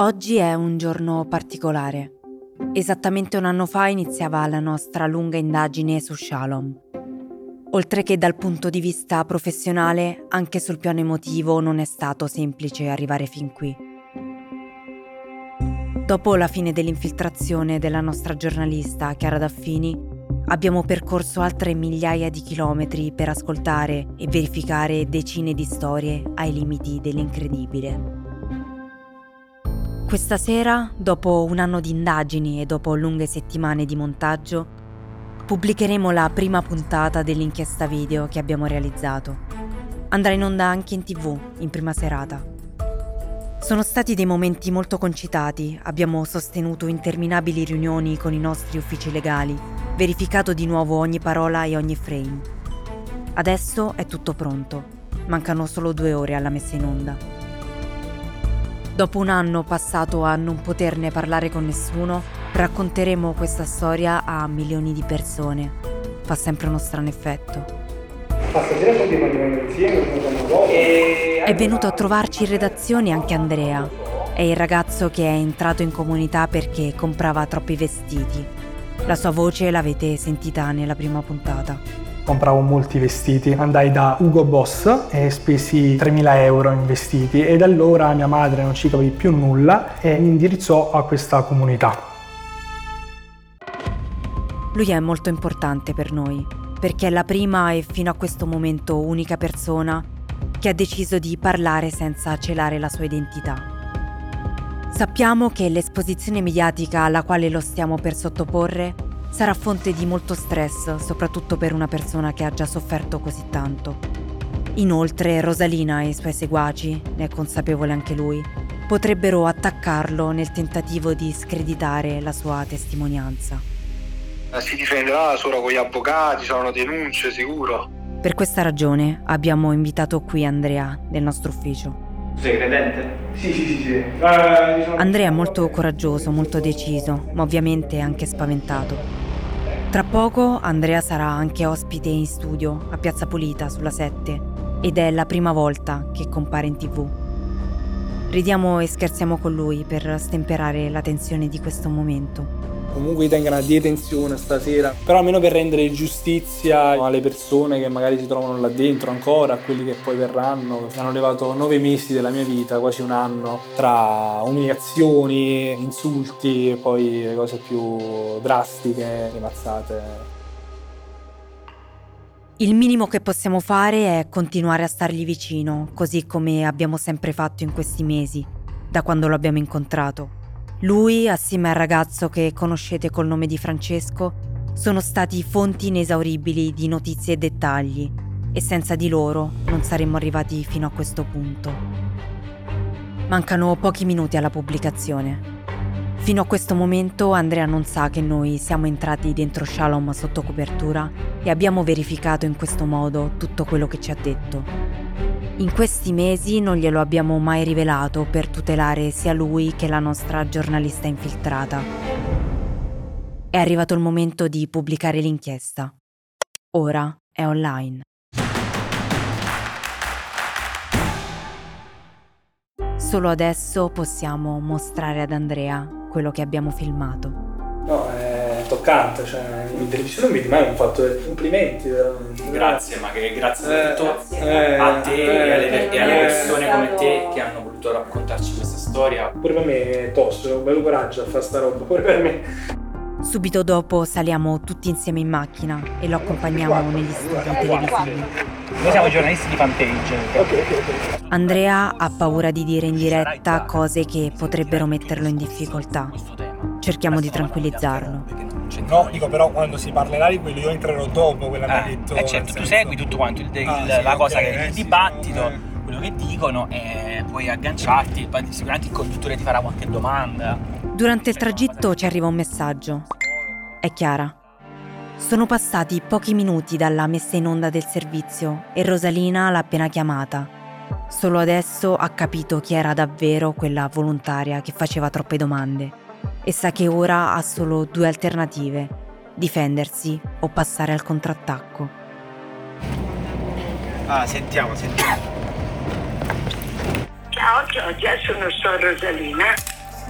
Oggi è un giorno particolare. Esattamente un anno fa iniziava la nostra lunga indagine su Shalom. Oltre che dal punto di vista professionale, anche sul piano emotivo non è stato semplice arrivare fin qui. Dopo la fine dell'infiltrazione della nostra giornalista Chiara Daffini, abbiamo percorso altre migliaia di chilometri per ascoltare e verificare decine di storie ai limiti dell'incredibile. Questa sera, dopo un anno di indagini e dopo lunghe settimane di montaggio, pubblicheremo la prima puntata dell'inchiesta video che abbiamo realizzato. Andrà in onda anche in tv, in prima serata. Sono stati dei momenti molto concitati, abbiamo sostenuto interminabili riunioni con i nostri uffici legali, verificato di nuovo ogni parola e ogni frame. Adesso è tutto pronto, mancano solo due ore alla messa in onda. Dopo un anno passato a non poterne parlare con nessuno, racconteremo questa storia a milioni di persone. Fa sempre uno strano effetto. È venuto a trovarci in redazione anche Andrea. È il ragazzo che è entrato in comunità perché comprava troppi vestiti. La sua voce l'avete sentita nella prima puntata compravo molti vestiti. Andai da Ugo Boss e spesi 3.000 euro in vestiti e da allora mia madre non ci capì più nulla e mi indirizzò a questa comunità. Lui è molto importante per noi perché è la prima e fino a questo momento unica persona che ha deciso di parlare senza celare la sua identità. Sappiamo che l'esposizione mediatica alla quale lo stiamo per sottoporre sarà fonte di molto stress, soprattutto per una persona che ha già sofferto così tanto. Inoltre Rosalina e i suoi seguaci, ne è consapevole anche lui, potrebbero attaccarlo nel tentativo di screditare la sua testimonianza. Si difenderà solo con gli avvocati, saranno denunce sicuro. Per questa ragione abbiamo invitato qui Andrea del nostro ufficio. Sei credente? Sì, sì, sì, sì. Eh, diciamo... Andrea è molto coraggioso, molto deciso, ma ovviamente anche spaventato. Tra poco Andrea sarà anche ospite in studio a Piazza Pulita sulla 7 ed è la prima volta che compare in tv. Ridiamo e scherziamo con lui per stemperare la tensione di questo momento. Comunque tengono a detenzione stasera, però almeno per rendere giustizia alle persone che magari si trovano là dentro ancora, a quelli che poi verranno. Mi hanno levato nove mesi della mia vita, quasi un anno, tra umiliazioni, insulti e poi le cose più drastiche, rimazzate. Il minimo che possiamo fare è continuare a stargli vicino, così come abbiamo sempre fatto in questi mesi, da quando lo abbiamo incontrato. Lui, assieme al ragazzo che conoscete col nome di Francesco, sono stati fonti inesauribili di notizie e dettagli e senza di loro non saremmo arrivati fino a questo punto. Mancano pochi minuti alla pubblicazione. Fino a questo momento Andrea non sa che noi siamo entrati dentro Shalom sotto copertura e abbiamo verificato in questo modo tutto quello che ci ha detto. In questi mesi non glielo abbiamo mai rivelato per tutelare sia lui che la nostra giornalista infiltrata. È arrivato il momento di pubblicare l'inchiesta. Ora è online. Solo adesso possiamo mostrare ad Andrea quello che abbiamo filmato. No, è toccante, cioè in televisione non vedi mai un fatto complimenti veramente. Grazie, ma che grazie eh, tutto eh, a te eh, e, alle, e alle eh, persone come te che hanno voluto raccontarci questa storia. Pure per me è tosto, un bel coraggio a fare sta roba, pure per me. Subito dopo saliamo tutti insieme in macchina e lo accompagniamo negli studi televisivi. Noi siamo giornalisti di Fanpage. Andrea ha paura di dire in diretta cose che potrebbero metterlo in difficoltà. Cerchiamo di tranquillizzarlo. No, dico però quando si parlerà di quello io entrerò dopo quella ah, che ha detto. Eh certo, tu segui tutto quanto il, il, ah, sì, la cosa che è il eh, dibattito, sì, quello che dicono e puoi agganciarti, sicuramente il conduttore ti farà qualche domanda. Durante il tragitto ci arriva un messaggio. È Chiara. Sono passati pochi minuti dalla messa in onda del servizio e Rosalina l'ha appena chiamata. Solo adesso ha capito chi era davvero quella volontaria che faceva troppe domande e sa che ora ha solo due alternative, difendersi o passare al contrattacco. Ah, sentiamo, sentiamo. Ciao Giorgia, sono Sor Rosalina.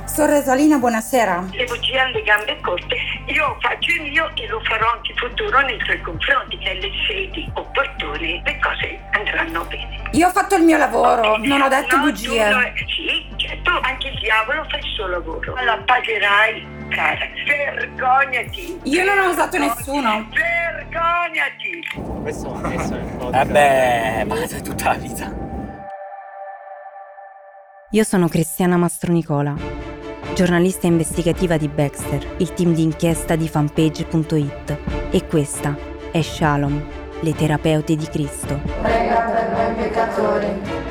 Sor Rosalina, buonasera. Le bugie alle gambe corte. Io faccio il mio e lo farò anche in futuro nei tuoi confronti. Nelle sedi opportune le cose andranno bene. Io ho fatto il mio lavoro, non ho detto no, bugie. Tu, no, sì, certo, anche il diavolo fa il suo lavoro. La pagherai, cara. Vergognati. Io non ho usato nessuno. Vergognati. Questo, questo è un po' Eh beh, ma è tutta la vita. Io sono Cristiana Mastronicola, giornalista investigativa di Baxter, il team di inchiesta di fanpage.it e questa è Shalom, le terapeute di Cristo. Prega per noi peccatori.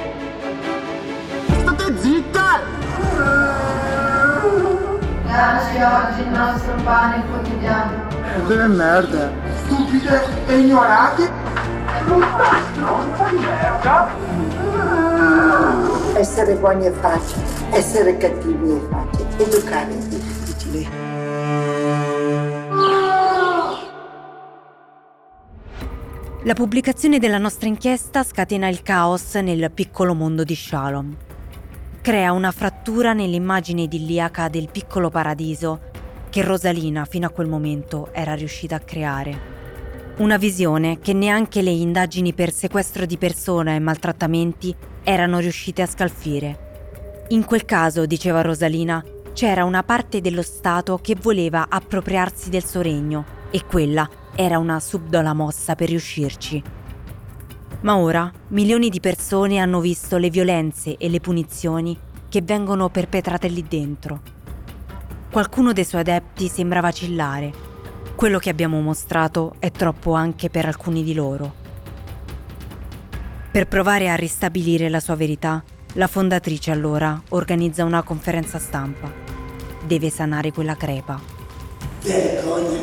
Dacci oggi il nostro pane quotidiano. Delle merda! Stupide e ignorate! Stronza di merda! Essere buoni è facile, essere cattivi è facile, educare è difficile. La pubblicazione della nostra inchiesta scatena il caos nel piccolo mondo di Shalom. Crea una frattura nell'immagine idilliaca del piccolo paradiso che Rosalina fino a quel momento era riuscita a creare. Una visione che neanche le indagini per sequestro di persona e maltrattamenti erano riuscite a scalfire. In quel caso, diceva Rosalina, c'era una parte dello Stato che voleva appropriarsi del suo regno e quella era una subdola mossa per riuscirci. Ma ora milioni di persone hanno visto le violenze e le punizioni che vengono perpetrate lì dentro. Qualcuno dei suoi adepti sembra vacillare. Quello che abbiamo mostrato è troppo anche per alcuni di loro. Per provare a ristabilire la sua verità, la fondatrice allora organizza una conferenza stampa. Deve sanare quella crepa. Vergogna,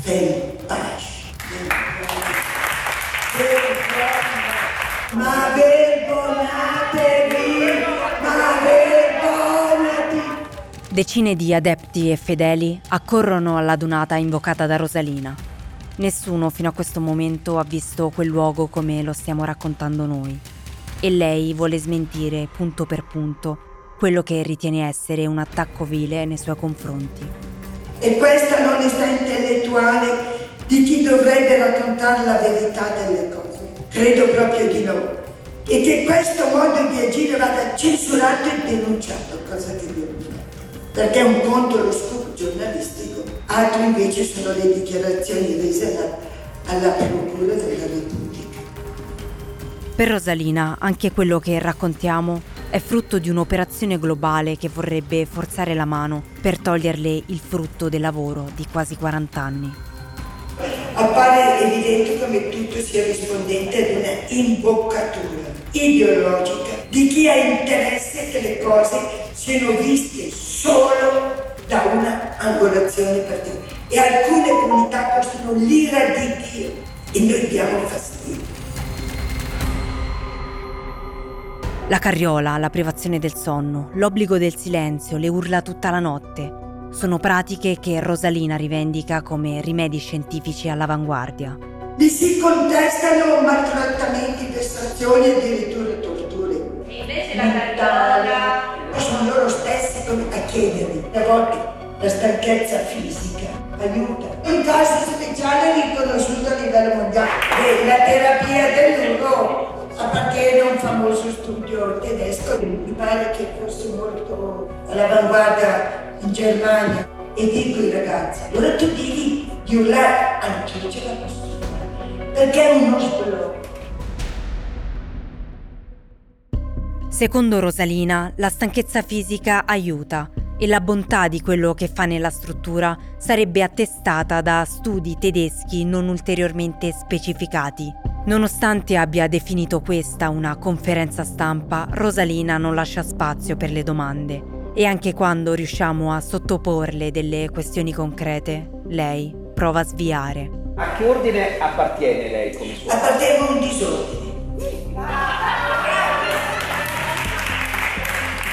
felpace. Ma vergognatevi! Ma vergognati! Decine di adepti e fedeli accorrono alla donata invocata da Rosalina. Nessuno fino a questo momento ha visto quel luogo come lo stiamo raccontando noi. E lei vuole smentire punto per punto quello che ritiene essere un attacco vile nei suoi confronti. E questa l'onestà intellettuale di chi dovrebbe raccontare la verità delle cose? Credo proprio di no. E che questo modo di agire vada censurato e denunciato, cosa che devo dire. Perché un conto è lo scoop giornalistico, altro invece sono le dichiarazioni rese alla Procura della Repubblica. Per Rosalina anche quello che raccontiamo è frutto di un'operazione globale che vorrebbe forzare la mano per toglierle il frutto del lavoro di quasi 40 anni. Appare evidente come tutto sia rispondente ad una imboccatura ideologica di chi ha interesse che le cose siano viste solo da una angolazione particolare. E alcune comunità costano l'ira di Dio e noi diamo fastidio. La carriola, la privazione del sonno, l'obbligo del silenzio, le urla tutta la notte. Sono pratiche che Rosalina rivendica come rimedi scientifici all'avanguardia. Vi si contestano maltrattamenti, vessazioni e addirittura torture. E invece la carriola... Sono loro stessi a chiedervi, a volte, la stanchezza fisica aiuta. Un caso speciale riconosciuto a livello mondiale è la terapia dell'ugo appartiene a un famoso studio tedesco, mi pare che fosse molto all'avanguardia in Germania. E dico ai ragazzi, allora tu devi di urlare, non ce la fare, perché è uno sblocco. Secondo Rosalina, la stanchezza fisica aiuta e la bontà di quello che fa nella struttura sarebbe attestata da studi tedeschi non ulteriormente specificati. Nonostante abbia definito questa una conferenza stampa, Rosalina non lascia spazio per le domande e anche quando riusciamo a sottoporle delle questioni concrete, lei prova a sviare. A che ordine appartiene lei come suo? Appartengo a un disordine.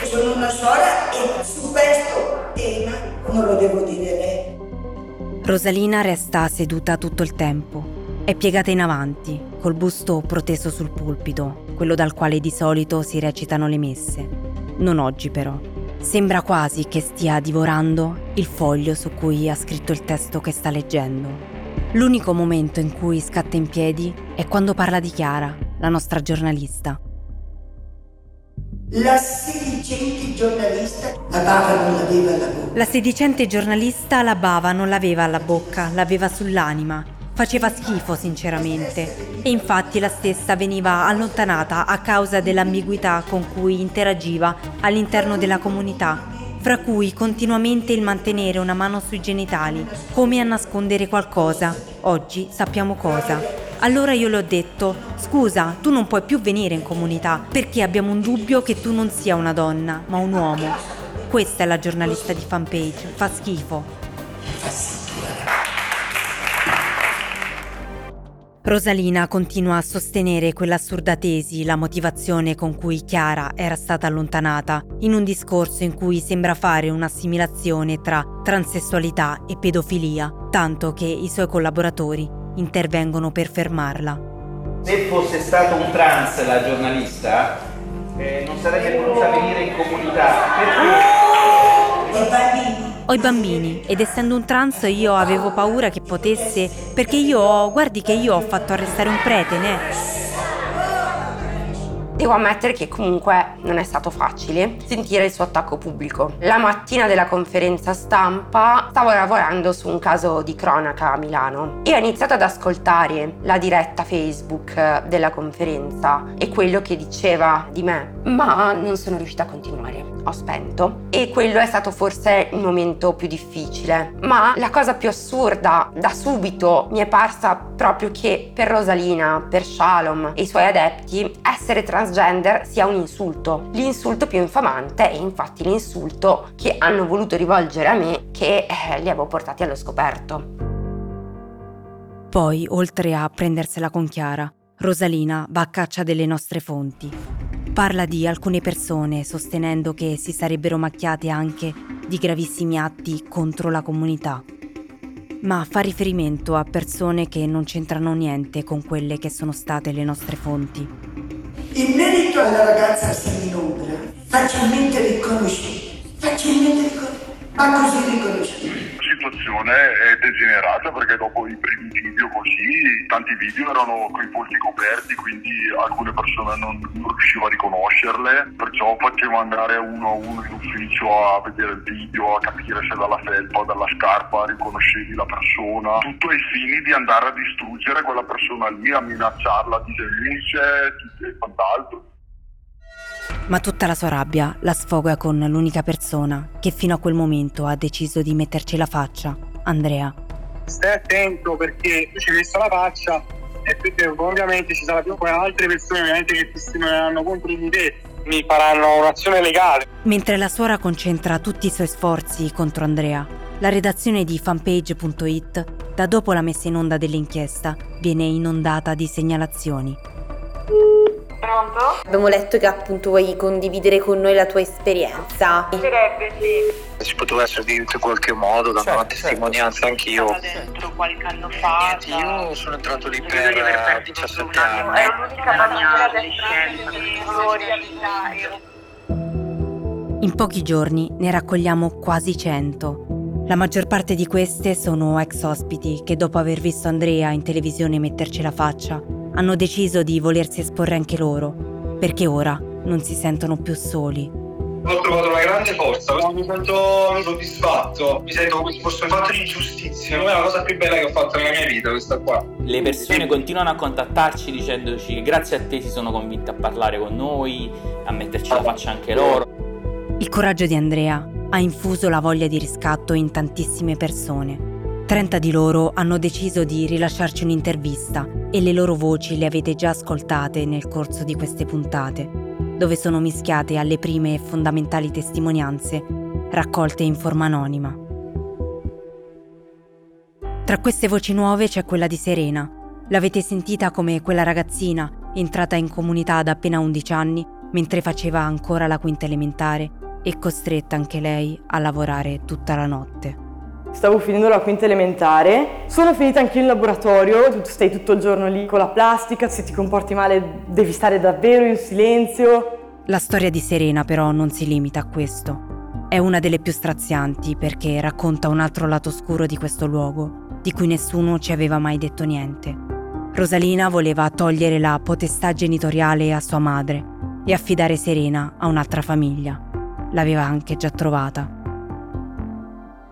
Sono una suora e su questo tema non lo devo dire lei. Rosalina resta seduta tutto il tempo. È piegata in avanti, col busto proteso sul pulpito, quello dal quale di solito si recitano le messe. Non oggi però. Sembra quasi che stia divorando il foglio su cui ha scritto il testo che sta leggendo. L'unico momento in cui scatta in piedi è quando parla di Chiara, la nostra giornalista. La sedicente giornalista la bava non l'aveva alla bocca. La sedicente giornalista la bava non l'aveva alla bocca, l'aveva sull'anima. Faceva schifo sinceramente e infatti la stessa veniva allontanata a causa dell'ambiguità con cui interagiva all'interno della comunità, fra cui continuamente il mantenere una mano sui genitali, come a nascondere qualcosa. Oggi sappiamo cosa. Allora io le ho detto, scusa, tu non puoi più venire in comunità perché abbiamo un dubbio che tu non sia una donna, ma un uomo. Questa è la giornalista di fanpage, fa schifo. Rosalina continua a sostenere quell'assurda tesi, la motivazione con cui Chiara era stata allontanata, in un discorso in cui sembra fare un'assimilazione tra transessualità e pedofilia, tanto che i suoi collaboratori intervengono per fermarla. Se fosse stato un trans la giornalista, eh, non sarebbe voluta venire in comunità. Perché? Ho i bambini ed essendo un trans io avevo paura che potesse, perché io ho, guardi che io ho fatto arrestare un prete, ne? Devo ammettere che comunque non è stato facile sentire il suo attacco pubblico. La mattina della conferenza stampa stavo lavorando su un caso di cronaca a Milano e ho iniziato ad ascoltare la diretta Facebook della conferenza e quello che diceva di me, ma non sono riuscita a continuare. Ho spento e quello è stato forse il momento più difficile. Ma la cosa più assurda da subito mi è parsa proprio che per Rosalina, per Shalom e i suoi adepti essere transgender sia un insulto. L'insulto più infamante è infatti l'insulto che hanno voluto rivolgere a me che eh, li avevo portati allo scoperto. Poi, oltre a prendersela con Chiara, Rosalina va a caccia delle nostre fonti. Parla di alcune persone sostenendo che si sarebbero macchiate anche di gravissimi atti contro la comunità. Ma fa riferimento a persone che non c'entrano niente con quelle che sono state le nostre fonti. In merito alla ragazza Salinombra, facilmente riconoscibile, facilmente riconoscibile, ma così riconoscibile. Situazione è degenerata perché dopo i primi video così, tanti video erano con i volti coperti, quindi alcune persone non, non riuscivo a riconoscerle, perciò facevo andare uno a uno in ufficio a vedere il video, a capire se dalla felpa o dalla scarpa riconoscevi la persona, tutto ai fini di andare a distruggere quella persona lì, a minacciarla di denunce e quant'altro. Ma tutta la sua rabbia la sfoga con l'unica persona che fino a quel momento ha deciso di metterci la faccia, Andrea. Stai attento perché tu ci hai messo la faccia e perché ovviamente ci saranno poi altre persone ovviamente che testimonieranno contro di te. Mi faranno un'azione legale. Mentre la suora concentra tutti i suoi sforzi contro Andrea, la redazione di fanpage.it, da dopo la messa in onda dell'inchiesta, viene inondata di segnalazioni. Pronto? Abbiamo letto che appunto vuoi condividere con noi la tua esperienza. Sarebbe sì. Si poteva essere di in qualche modo, dando Certo, una testimonianza anch'io. dentro qualche anno fa. Niente, io sono entrato lì per eh, 17 anni. Ero l'unica gloria, vita. In pochi giorni ne raccogliamo quasi 100. La maggior parte di queste sono ex ospiti che dopo aver visto Andrea in televisione metterci la faccia, hanno deciso di volersi esporre anche loro, perché ora non si sentono più soli. Ho trovato una grande forza, mi sento soddisfatto, mi sento come se fosse un fatto di giustizia. Non è la cosa più bella che ho fatto nella mia vita questa qua. Le persone continuano a contattarci dicendoci che grazie a te si sono convinte a parlare con noi, a metterci la faccia anche loro. Il coraggio di Andrea ha infuso la voglia di riscatto in tantissime persone. 30 di loro hanno deciso di rilasciarci un'intervista e le loro voci le avete già ascoltate nel corso di queste puntate, dove sono mischiate alle prime e fondamentali testimonianze raccolte in forma anonima. Tra queste voci nuove c'è quella di Serena. L'avete sentita come quella ragazzina entrata in comunità ad appena 11 anni mentre faceva ancora la quinta elementare e costretta anche lei a lavorare tutta la notte. Stavo finendo la quinta elementare, sono finita anche in laboratorio, tu stai tutto il giorno lì con la plastica, se ti comporti male devi stare davvero in silenzio. La storia di Serena però non si limita a questo. È una delle più strazianti perché racconta un altro lato oscuro di questo luogo, di cui nessuno ci aveva mai detto niente. Rosalina voleva togliere la potestà genitoriale a sua madre e affidare Serena a un'altra famiglia. L'aveva anche già trovata.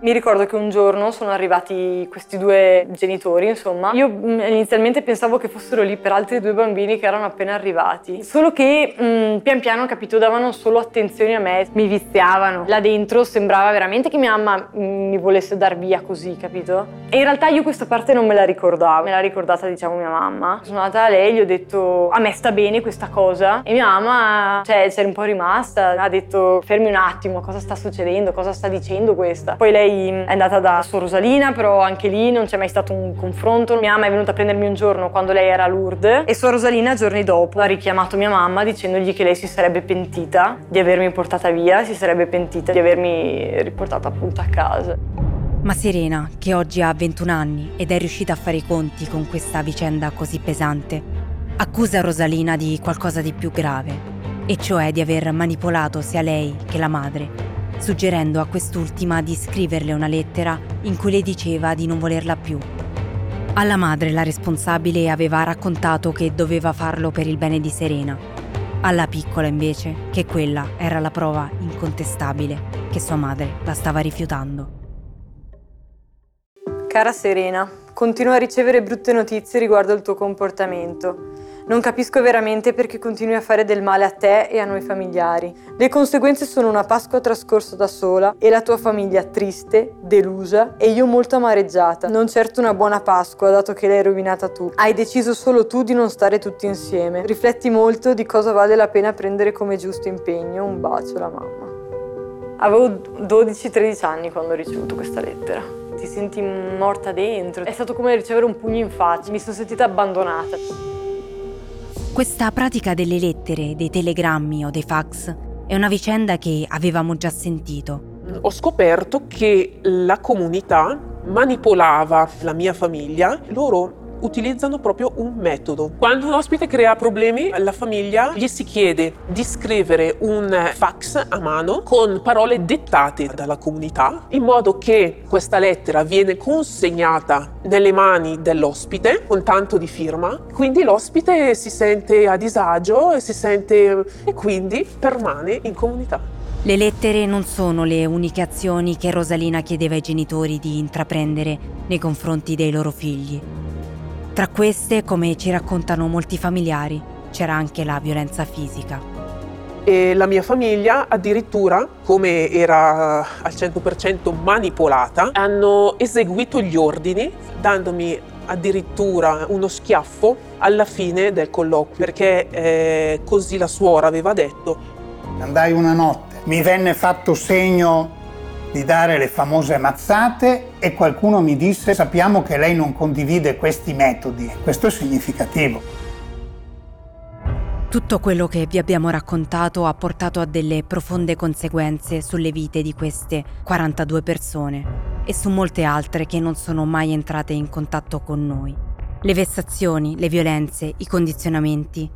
Mi ricordo che un giorno sono arrivati questi due genitori, insomma. Io mm, inizialmente pensavo che fossero lì per altri due bambini che erano appena arrivati. Solo che mh, mm, pian piano, capito, davano solo attenzione a me, mi viziavano. Là dentro sembrava veramente che mia mamma mm, mi volesse dar via così, capito? E in realtà io questa parte non me la ricordavo. Me l'ha ricordata, diciamo, mia mamma. Sono andata a lei, gli ho detto a me sta bene questa cosa. E mia mamma, cioè, c'era un po' rimasta. Ha detto fermi un attimo, cosa sta succedendo, cosa sta dicendo questa. Poi lei è andata da Sor Rosalina, però anche lì non c'è mai stato un confronto. Mia mamma è venuta a prendermi un giorno quando lei era a Lourdes e Sor Rosalina giorni dopo ha richiamato mia mamma dicendogli che lei si sarebbe pentita di avermi portata via, si sarebbe pentita di avermi riportata appunto a casa. Ma Serena, che oggi ha 21 anni ed è riuscita a fare i conti con questa vicenda così pesante, accusa Rosalina di qualcosa di più grave, e cioè di aver manipolato sia lei che la madre suggerendo a quest'ultima di scriverle una lettera in cui le diceva di non volerla più. Alla madre la responsabile aveva raccontato che doveva farlo per il bene di Serena. Alla piccola invece che quella era la prova incontestabile che sua madre la stava rifiutando. Cara Serena, continuo a ricevere brutte notizie riguardo il tuo comportamento. Non capisco veramente perché continui a fare del male a te e a noi familiari. Le conseguenze sono una Pasqua trascorsa da sola e la tua famiglia triste, delusa e io molto amareggiata. Non certo una buona Pasqua, dato che l'hai rovinata tu. Hai deciso solo tu di non stare tutti insieme. Rifletti molto di cosa vale la pena prendere come giusto impegno. Un bacio la mamma. Avevo 12-13 anni quando ho ricevuto questa lettera. Ti senti morta dentro. È stato come ricevere un pugno in faccia. Mi sono sentita abbandonata. Questa pratica delle lettere, dei telegrammi o dei fax è una vicenda che avevamo già sentito. Ho scoperto che la comunità manipolava la mia famiglia, loro utilizzano proprio un metodo. Quando un ospite crea problemi, la famiglia gli si chiede di scrivere un fax a mano con parole dettate dalla comunità, in modo che questa lettera viene consegnata nelle mani dell'ospite con tanto di firma, quindi l'ospite si sente a disagio e si sente e quindi permane in comunità. Le lettere non sono le uniche azioni che Rosalina chiedeva ai genitori di intraprendere nei confronti dei loro figli. Tra queste, come ci raccontano molti familiari, c'era anche la violenza fisica. E la mia famiglia addirittura, come era al 100% manipolata, hanno eseguito gli ordini dandomi addirittura uno schiaffo alla fine del colloquio, perché eh, così la suora aveva detto. Andai una notte, mi venne fatto segno di dare le famose mazzate e qualcuno mi disse sappiamo che lei non condivide questi metodi. Questo è significativo. Tutto quello che vi abbiamo raccontato ha portato a delle profonde conseguenze sulle vite di queste 42 persone e su molte altre che non sono mai entrate in contatto con noi. Le vessazioni, le violenze, i condizionamenti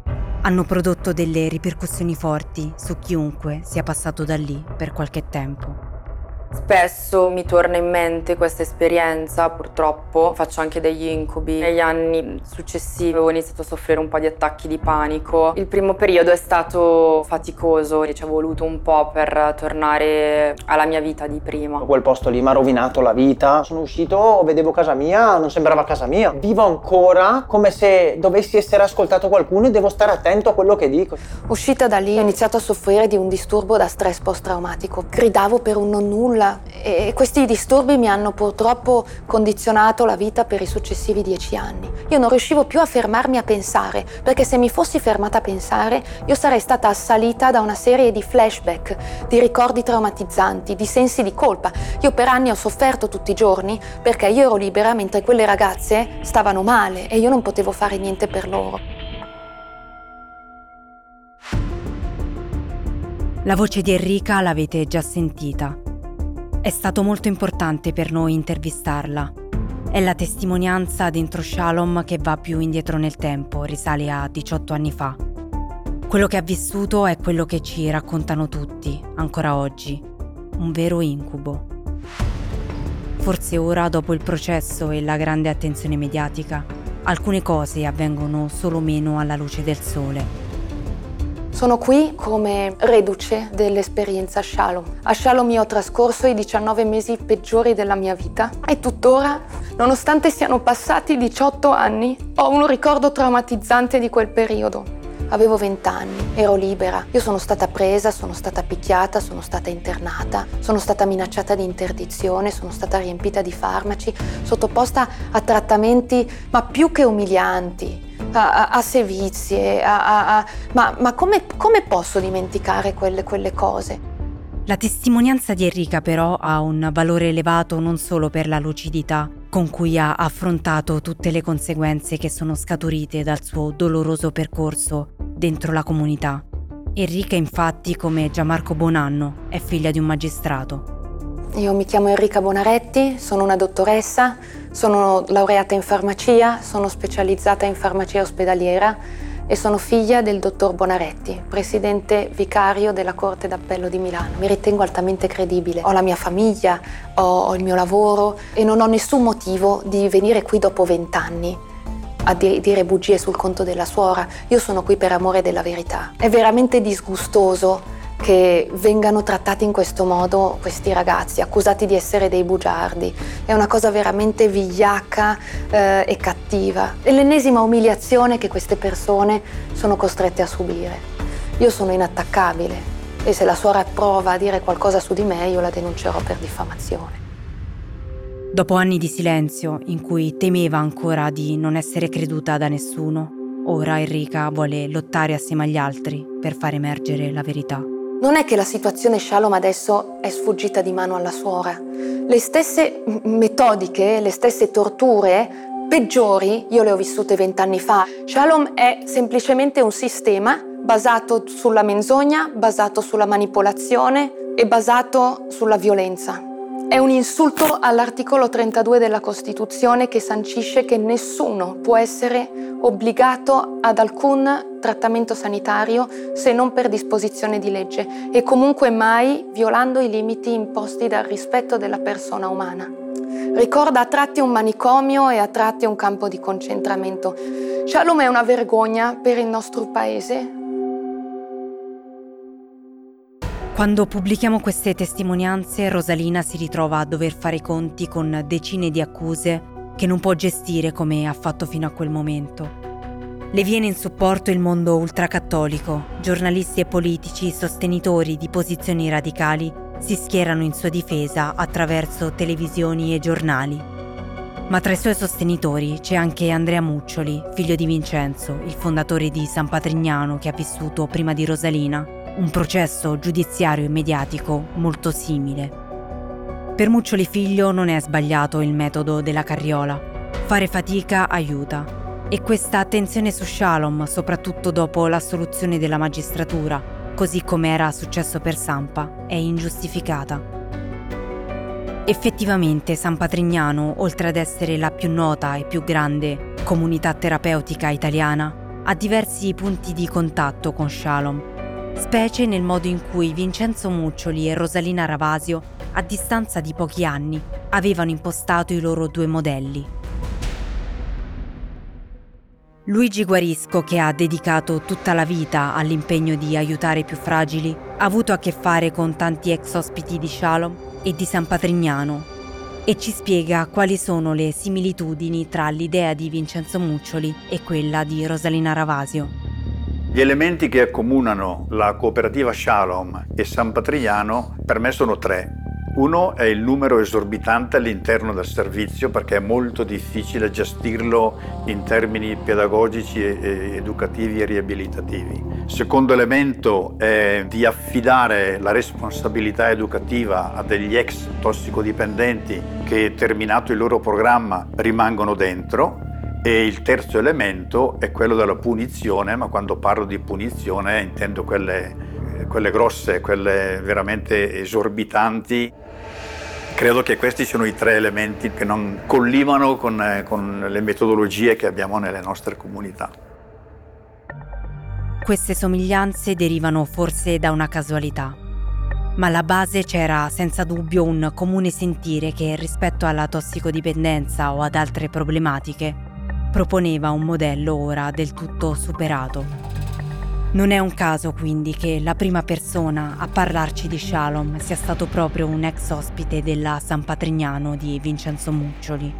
hanno prodotto delle ripercussioni forti su chiunque sia passato da lì per qualche tempo. Spesso mi torna in mente questa esperienza, purtroppo faccio anche degli incubi. Negli anni successivi ho iniziato a soffrire un po' di attacchi di panico. Il primo periodo è stato faticoso, ci è voluto un po' per tornare alla mia vita di prima. Quel posto lì mi ha rovinato la vita. Sono uscito, vedevo casa mia, non sembrava casa mia. Vivo ancora come se dovessi essere ascoltato qualcuno e devo stare attento a quello che dico. Uscita da lì ho iniziato a soffrire di un disturbo da stress post-traumatico. Gridavo per un non nulla nulla e questi disturbi mi hanno purtroppo condizionato la vita per i successivi dieci anni. Io non riuscivo più a fermarmi a pensare, perché se mi fossi fermata a pensare io sarei stata assalita da una serie di flashback, di ricordi traumatizzanti, di sensi di colpa. Io per anni ho sofferto tutti i giorni perché io ero libera mentre quelle ragazze stavano male e io non potevo fare niente per loro. La voce di Enrica l'avete già sentita. È stato molto importante per noi intervistarla. È la testimonianza dentro Shalom che va più indietro nel tempo, risale a 18 anni fa. Quello che ha vissuto è quello che ci raccontano tutti, ancora oggi. un vero incubo. Forse ora, dopo il processo e la grande attenzione mediatica, alcune cose avvengono solo meno alla luce del sole. Sono qui come reduce dell'esperienza Shalom. A Shalom io ho trascorso i 19 mesi peggiori della mia vita e tuttora, nonostante siano passati 18 anni, ho un ricordo traumatizzante di quel periodo. Avevo 20 anni, ero libera. Io sono stata presa, sono stata picchiata, sono stata internata, sono stata minacciata di interdizione, sono stata riempita di farmaci, sottoposta a trattamenti ma più che umilianti, a, a, a sevizie, a, ma, ma come, come, posso dimenticare quelle, quelle cose? La testimonianza di Enrica però ha un valore elevato non solo per la lucidità con cui ha affrontato tutte le conseguenze che sono scaturite dal suo doloroso percorso dentro la comunità. Enrica infatti, come Gianmarco Bonanno, è figlia di un magistrato. Io mi chiamo Enrica Bonaretti, sono una dottoressa, sono laureata in farmacia, sono specializzata in farmacia ospedaliera e sono figlia del dottor Bonaretti, presidente vicario della Corte d'Appello di Milano. Mi ritengo altamente credibile. Ho la mia famiglia, ho, il mio lavoro e non ho nessun motivo di venire qui dopo vent'anni a dire bugie sul conto della suora. Io sono qui per amore della verità. È veramente disgustoso che vengano trattati in questo modo questi ragazzi, accusati di essere dei bugiardi. È una cosa veramente vigliacca eh, e cattiva. È l'ennesima umiliazione che queste persone sono costrette a subire. Io sono inattaccabile e se la suora prova a dire qualcosa su di me io la denuncerò per diffamazione. Dopo anni di silenzio in cui temeva ancora di non essere creduta da nessuno, ora Enrica vuole lottare assieme agli altri per far emergere la verità. Non è che la situazione Shalom adesso è sfuggita di mano alla suora. Le stesse metodiche, le stesse torture peggiori, io le ho vissute vent'anni fa. Shalom è semplicemente un sistema basato sulla menzogna, basato sulla manipolazione e basato sulla violenza. È un insulto all'articolo 32 della Costituzione che sancisce che nessuno può essere obbligato ad alcun trattamento sanitario se non per disposizione di legge e comunque mai violando i limiti imposti dal rispetto della persona umana. Ricorda a tratti un manicomio e a tratti un campo di concentramento. Shalom è una vergogna per il nostro paese, Quando pubblichiamo queste testimonianze, Rosalina si ritrova a dover fare i conti con decine di accuse che non può gestire come ha fatto fino a quel momento. Le viene in supporto il mondo ultracattolico, giornalisti e politici sostenitori di posizioni radicali si schierano in sua difesa attraverso televisioni e giornali. Ma tra i suoi sostenitori c'è anche Andrea Muccioli, figlio di Vincenzo, il fondatore di San Patrignano che ha vissuto prima di Rosalina un processo giudiziario e mediatico molto simile. Per Muccioli figlio non è sbagliato il metodo della carriola. Fare fatica aiuta. E questa attenzione su Shalom, soprattutto dopo l'assoluzione della magistratura, così come era successo per Sampa, è ingiustificata. Effettivamente San Patrignano, oltre ad essere la più nota e più grande comunità terapeutica italiana, ha diversi punti di contatto con Shalom specie nel modo in cui Vincenzo Muccioli e Rosalina Ravasio, a distanza di pochi anni, avevano impostato i loro due modelli. Luigi Guarisco, che ha dedicato tutta la vita all'impegno di aiutare i più fragili, ha avuto a che fare con tanti ex ospiti di Shalom e di San Patrignano e ci spiega quali sono le similitudini tra l'idea di Vincenzo Muccioli e quella di Rosalina Ravasio. Gli elementi che accomunano la cooperativa Shalom e San Patrignano per me sono tre. Uno è il numero esorbitante all'interno del servizio perché è molto difficile gestirlo in termini pedagogici, educativi e riabilitativi. Secondo elemento è di affidare la responsabilità educativa a degli ex tossicodipendenti che terminato il loro programma rimangono dentro e il terzo elemento è quello della punizione, ma quando parlo di punizione intendo quelle, quelle grosse, quelle veramente esorbitanti. Credo che questi siano i tre elementi che non collimano con, con le metodologie che abbiamo nelle nostre comunità. Queste somiglianze derivano forse da una casualità. ma alla base c'era senza dubbio un comune sentire che rispetto alla tossicodipendenza o ad altre problematiche proponeva un modello ora del tutto superato. Non è un caso quindi che la prima persona a parlarci di Shalom sia stato proprio un ex ospite della San Patrignano di Vincenzo Muccioli.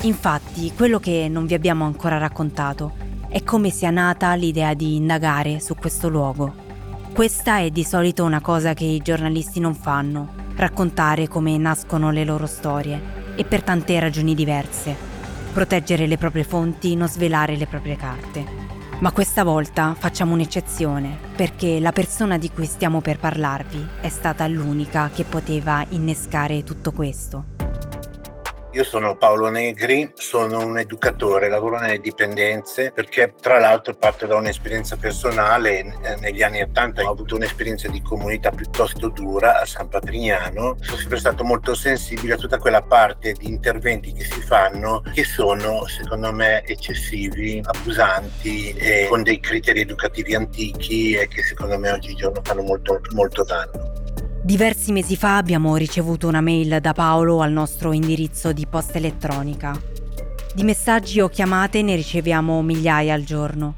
Infatti, quello che non vi abbiamo ancora raccontato è come sia nata l'idea di indagare su questo luogo. Questa è di solito una cosa che i giornalisti non fanno, raccontare come nascono le loro storie, e per tante ragioni diverse. Proteggere le proprie fonti, non svelare le proprie carte. Ma questa volta facciamo un'eccezione, perché la persona di cui stiamo per parlarvi è stata l'unica che poteva innescare tutto questo. Io sono Paolo Negri, sono un educatore, lavoro nelle dipendenze perché tra l'altro parto da un'esperienza personale. Eh, negli anni 80 ho avuto un'esperienza di comunità piuttosto dura a San Patrignano. Sono sempre stato molto sensibile a tutta quella parte di interventi che si fanno che sono secondo me eccessivi, abusanti e con dei criteri educativi antichi e che secondo me oggigiorno fanno molto, molto danno. Diversi mesi fa abbiamo ricevuto una mail da Paolo al nostro indirizzo di posta elettronica. Di messaggi o chiamate ne riceviamo migliaia al giorno.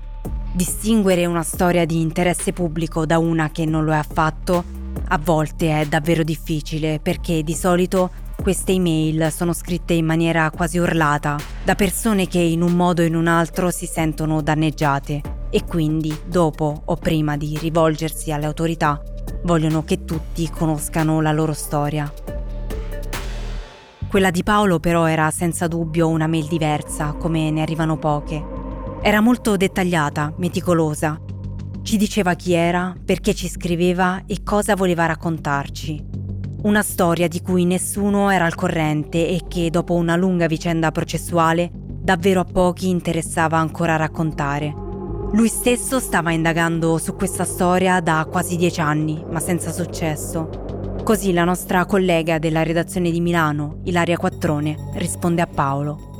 Distinguere una storia di interesse pubblico da una che non lo è affatto a volte è davvero difficile perché di solito queste email sono scritte in maniera quasi urlata da persone che in un modo o in un altro si sentono danneggiate e quindi dopo o prima di rivolgersi alle autorità vogliono che tutti conoscano la loro storia. Quella di Paolo però era senza dubbio una mail diversa, come ne arrivano poche. Era molto dettagliata, meticolosa. Ci diceva chi era, perché ci scriveva e cosa voleva raccontarci. Una storia di cui nessuno era al corrente e che dopo una lunga vicenda processuale davvero a pochi interessava ancora raccontare. Lui stesso stava indagando su questa storia da quasi dieci anni, ma senza successo. Così la nostra collega della redazione di Milano, Ilaria Quattrone, risponde a Paolo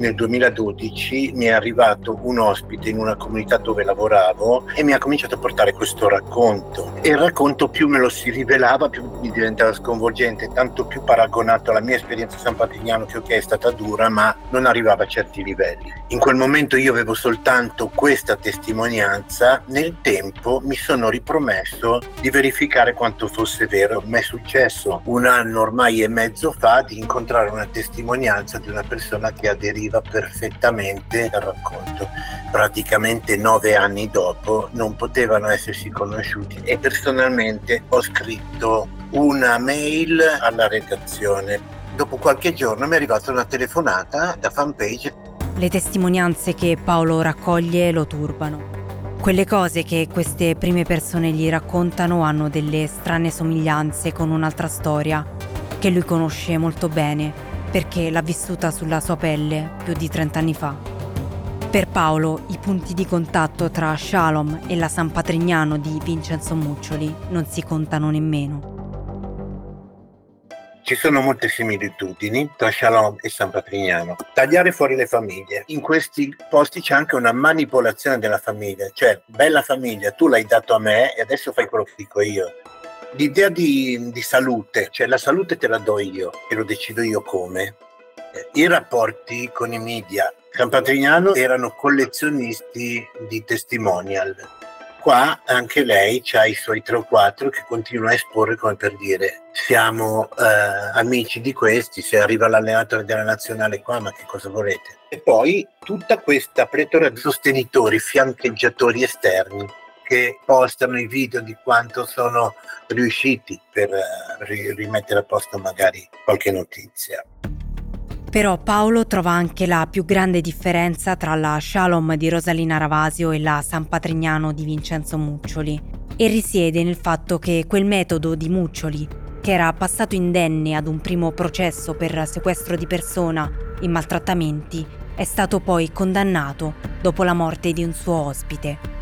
nel 2012 mi è arrivato un ospite in una comunità dove lavoravo e mi ha cominciato a portare questo racconto. E il racconto più me lo si rivelava, più mi diventava sconvolgente, tanto più paragonato alla mia esperienza a San Patrignano che ok è stata dura, ma non arrivava a certi livelli. In quel momento io avevo soltanto questa testimonianza, nel tempo mi sono ripromesso di verificare quanto fosse vero. Mi è successo un anno ormai e mezzo fa di incontrare una testimonianza di una persona che aderiva capiva perfettamente il racconto. Praticamente nove anni dopo non potevano essersi conosciuti e personalmente ho scritto una mail alla redazione. Dopo qualche giorno mi è arrivata una telefonata da fanpage. Le testimonianze che Paolo raccoglie lo turbano. Quelle cose che queste prime persone gli raccontano hanno delle strane somiglianze con un'altra storia che lui conosce molto bene perché l'ha vissuta sulla sua pelle più di 30 anni fa. Per Paolo i punti di contatto tra Shalom e la San Patrignano di Vincenzo Muccioli non si contano nemmeno. Ci sono molte similitudini tra Shalom e San Patrignano. Tagliare fuori le famiglie. In questi posti c'è anche una manipolazione della famiglia, cioè bella famiglia, tu l'hai dato a me e adesso fai quello che dico io l'idea di, di, salute, cioè la salute te la do io e lo decido io come. I rapporti con i media. San Patrignano erano collezionisti di testimonial. Qua anche lei ha i suoi tre o quattro che continua a esporre come per dire siamo eh, amici di questi, se arriva l'allenatore della nazionale qua ma che cosa volete? E poi tutta questa pletora di sostenitori, fiancheggiatori esterni che postano i video di quanto sono riusciti per eh, rimettere a posto magari qualche notizia. Però Paolo trova anche la più grande differenza tra la Shalom di Rosalina Ravasio e la San Patrignano di Vincenzo Muccioli e risiede nel fatto che quel metodo di Muccioli, che era passato indenne ad un primo processo per sequestro di persona e maltrattamenti, è stato poi condannato dopo la morte di un suo ospite.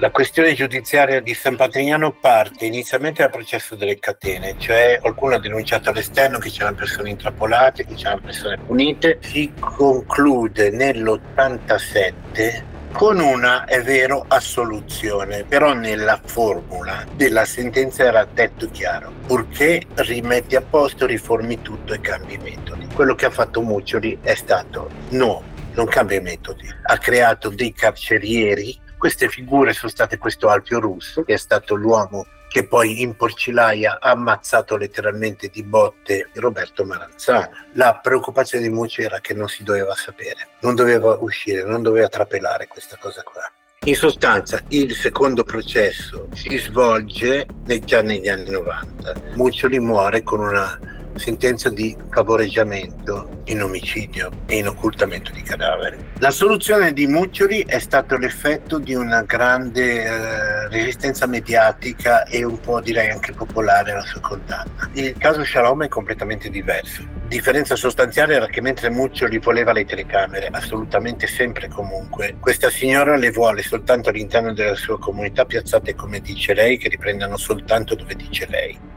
La questione giudiziaria di San Patrignano parte inizialmente dal processo delle catene, cioè qualcuno ha denunciato all'esterno che c'erano persone intrappolate, che c'erano persone punite. Si conclude nell'87 con una, è vero, assoluzione, però nella formula della sentenza era detto chiaro, purché rimetti a posto, riformi tutto e cambi i metodi. Quello che ha fatto Muccioli è stato no, non cambia metodi, ha creato dei carcerieri, queste figure sono state questo Alpio Russo, che è stato l'uomo che poi in Porcilaia ha ammazzato letteralmente di botte Roberto Maranzano. La preoccupazione di Mucci era che non si doveva sapere, non doveva uscire, non doveva trapelare questa cosa qua. In sostanza il secondo processo si svolge già negli anni 90. Muccioli muore con una sentenza di favoreggiamento in omicidio e in occultamento di cadaveri. La soluzione di Muccioli è stato l'effetto di una grande eh, resistenza mediatica e un po' direi anche popolare alla sua condanna. Il caso Shalom è completamente diverso. Differenza sostanziale era che mentre Muccioli voleva le telecamere, assolutamente sempre e comunque, questa signora le vuole soltanto all'interno della sua comunità piazzate come dice lei, che riprendano soltanto dove dice lei.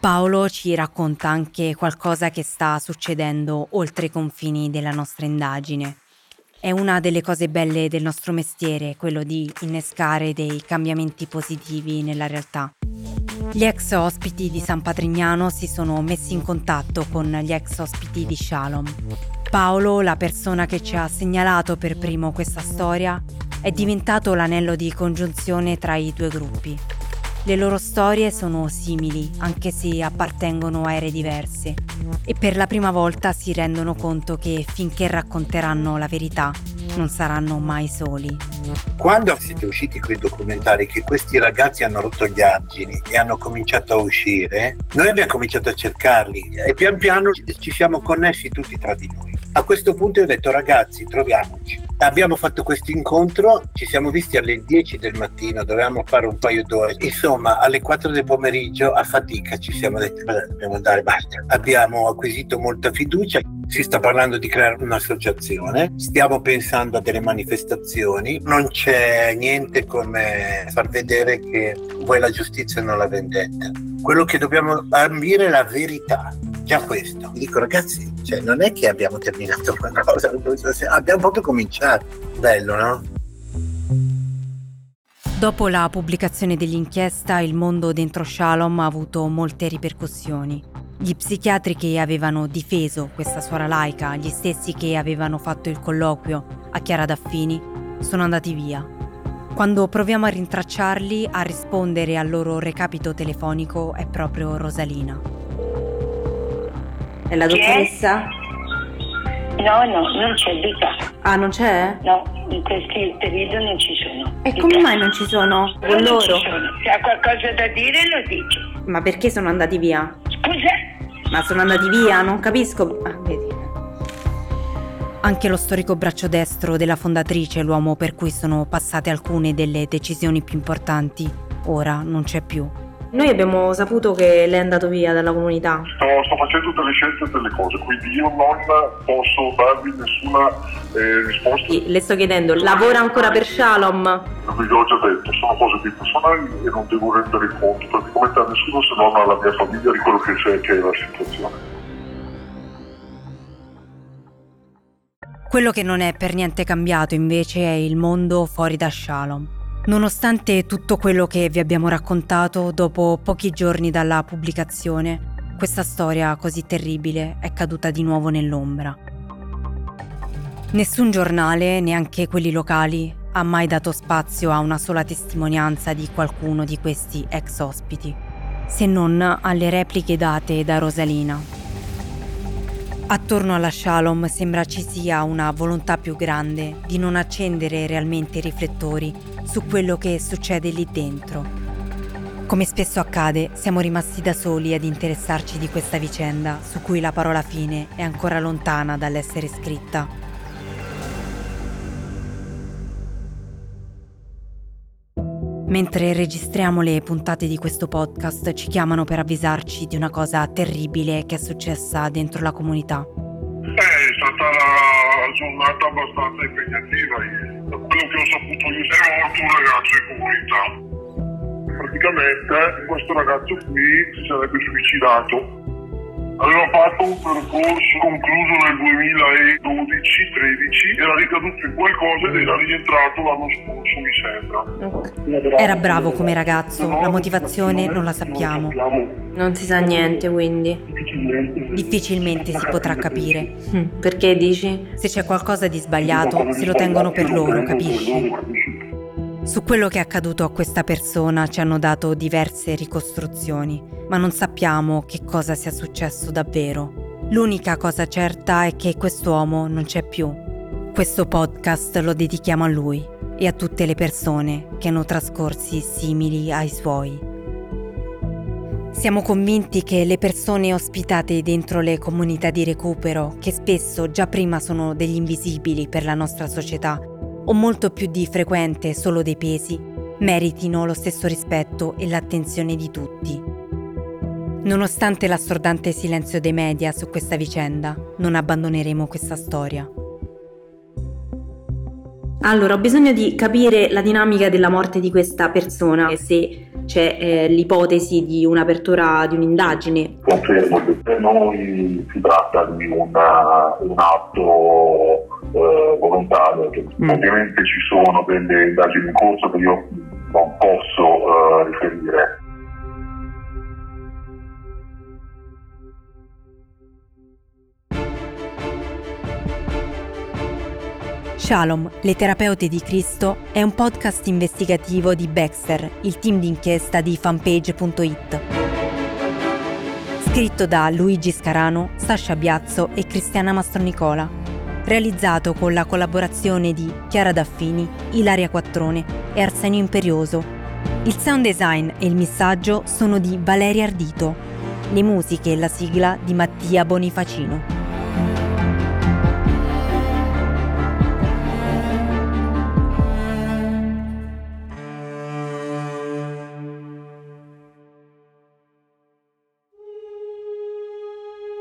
Paolo ci racconta anche qualcosa che sta succedendo oltre i confini della nostra indagine. È una delle cose belle del nostro mestiere, quello di innescare dei cambiamenti positivi nella realtà. Gli ex ospiti di San Patrignano si sono messi in contatto con gli ex ospiti di Shalom. Paolo, la persona che ci ha segnalato per primo questa storia, è diventato l'anello di congiunzione tra i due gruppi. Le loro storie sono simili, anche se appartengono a ere diverse, e per la prima volta si rendono conto che finché racconteranno la verità non saranno mai soli. Quando siete usciti quei documentari che questi ragazzi hanno rotto gli argini e hanno cominciato a uscire, noi abbiamo cominciato a cercarli e pian piano ci siamo connessi tutti tra di noi. A questo punto ho detto ragazzi troviamoci. Abbiamo fatto questo incontro, ci siamo visti alle 10 del mattino, dovevamo fare un paio d'ore. Insomma, alle 4 del pomeriggio a fatica ci siamo detti dobbiamo andare, basta. Abbiamo acquisito molta fiducia, si sta parlando di creare un'associazione, stiamo pensando a delle manifestazioni, non c'è niente come far vedere che vuoi la giustizia e non la vendetta. Quello che dobbiamo ambire è la verità, già questo. Vi dico ragazzi, cioè, non è che abbiamo terminato qualcosa, abbiamo proprio cominciato. Bello, no? Dopo la pubblicazione dell'inchiesta, il mondo dentro Shalom ha avuto molte ripercussioni. Gli psichiatri che avevano difeso questa suora laica, gli stessi che avevano fatto il colloquio a Chiara Daffini, sono andati via. Quando proviamo a rintracciarli, a rispondere al loro recapito telefonico è proprio Rosalina. È la dottoressa? No, no, non c'è Vita. Ah, non c'è? No, in questi periodi non ci sono. E come mai non ci sono? Con Non loro? ci sono. Se ha qualcosa da dire lo dice. Ma perché sono andati via? Scusa? Ma sono andati via? Non capisco. Ah, vedi. Anche lo storico braccio destro della fondatrice, l'uomo per cui sono passate alcune delle decisioni più importanti, ora non c'è più. Noi abbiamo saputo che lei è andato via dalla comunità. Sto, sto facendo delle scelte e delle cose, quindi io non posso darvi nessuna eh, risposta. Le sto chiedendo, lavora ancora per Shalom? Vi ho già detto, sono cose più personali e non devo rendere conto praticamente a nessuno se non alla mia famiglia di quello che c'è, che è la situazione. Quello che non è per niente cambiato invece è il mondo fuori da Shalom. Nonostante tutto quello che vi abbiamo raccontato, dopo pochi giorni dalla pubblicazione, questa storia così terribile è caduta di nuovo nell'ombra. Nessun giornale, neanche quelli locali, ha mai dato spazio a una sola testimonianza di qualcuno di questi ex ospiti, se non alle repliche date da Rosalina. Attorno alla Shalom sembra ci sia una volontà più grande di non accendere realmente i riflettori su quello che succede lì dentro. Come spesso accade, siamo rimasti da soli ad interessarci di questa vicenda, su cui la parola fine è ancora lontana dall'essere scritta. Mentre registriamo le puntate di questo podcast ci chiamano per avvisarci di una cosa terribile che è successa dentro la comunità. Eh, è stata la giornata abbastanza impegnativa ieri. Da quello che ho saputo io è morto un ragazzo in comunità. Praticamente questo ragazzo qui si sarebbe suicidato Aveva fatto un percorso concluso nel 2012-13, era ricaduto in qualcosa ed era rientrato l'anno scorso, mi sembra. Era bravo come ragazzo, la motivazione non la sappiamo. Non si sa niente, quindi. Difficilmente si potrà capire. Hm, Perché dici? Se c'è qualcosa di sbagliato, se lo tengono per loro, capisci? Su quello che è accaduto a questa persona ci hanno dato diverse ricostruzioni, ma non sappiamo che cosa sia successo davvero. L'unica cosa certa è che quest'uomo non c'è più. Questo podcast lo dedichiamo a lui e a tutte le persone che hanno trascorsi simili ai suoi. Siamo convinti che le persone ospitate dentro le comunità di recupero, che spesso già prima sono degli invisibili per la nostra società, o molto più di frequente solo dei pesi, meritino lo stesso rispetto e l'attenzione di tutti. Nonostante l'assordante silenzio dei media su questa vicenda, non abbandoneremo questa storia. Allora, ho bisogno di capire la dinamica della morte di questa persona e se c'è eh, l'ipotesi di un'apertura di un'indagine. Confermo che per noi si tratta di una- un atto eh, volontario. che Ovviamente ci sono delle indagini in corso che io non posso eh, riferire. Shalom, le terapeute di Cristo è un podcast investigativo di Baxter, il team d'inchiesta di fanpage.it. Scritto da Luigi Scarano, Sasha Biazzo e Cristiana Mastronicola. Realizzato con la collaborazione di Chiara Daffini, Ilaria Quattrone e Arsenio Imperioso. Il sound design e il missaggio sono di Valeria Ardito. Le musiche e la sigla di Mattia Bonifacino.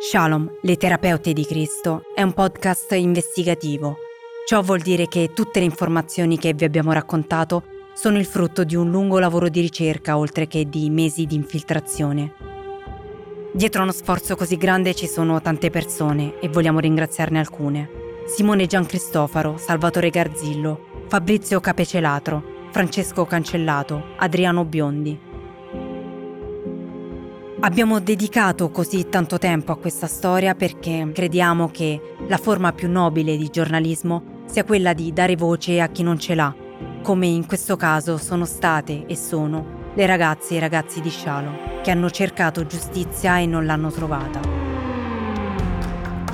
Shalom, le terapeute di Cristo, è un podcast investigativo. Ciò vuol dire che tutte le informazioni che vi abbiamo raccontato sono il frutto di un lungo lavoro di ricerca oltre che di mesi di infiltrazione. Dietro uno sforzo così grande ci sono tante persone e vogliamo ringraziarne alcune. Simone Giancristofaro, Salvatore Garzillo, Fabrizio Capecelatro, Francesco Cancellato, Adriano Biondi. Abbiamo dedicato così tanto tempo a questa storia perché crediamo che la forma più nobile di giornalismo sia quella di dare voce a chi non ce l'ha, come in questo caso sono state e sono le ragazze e i ragazzi di Shalom, che hanno cercato giustizia e non l'hanno trovata.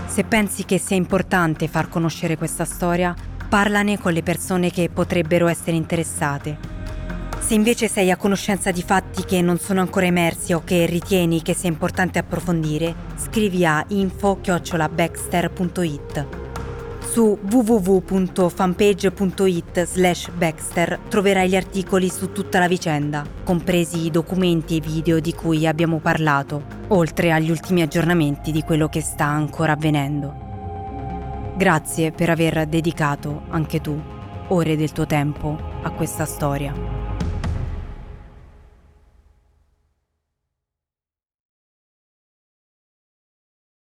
Se pensi che sia importante far conoscere questa storia, parlane con le persone che potrebbero essere interessate se invece sei a conoscenza di fatti che non sono ancora emersi o che ritieni che sia importante approfondire, scrivi a info-baxter.it. Su www.fanpage.it slash Baxter troverai gli articoli su tutta la vicenda, compresi i documenti e video di cui abbiamo parlato, oltre agli ultimi aggiornamenti di quello che sta ancora avvenendo. Grazie per aver dedicato, anche tu, ore del tuo tempo a questa storia.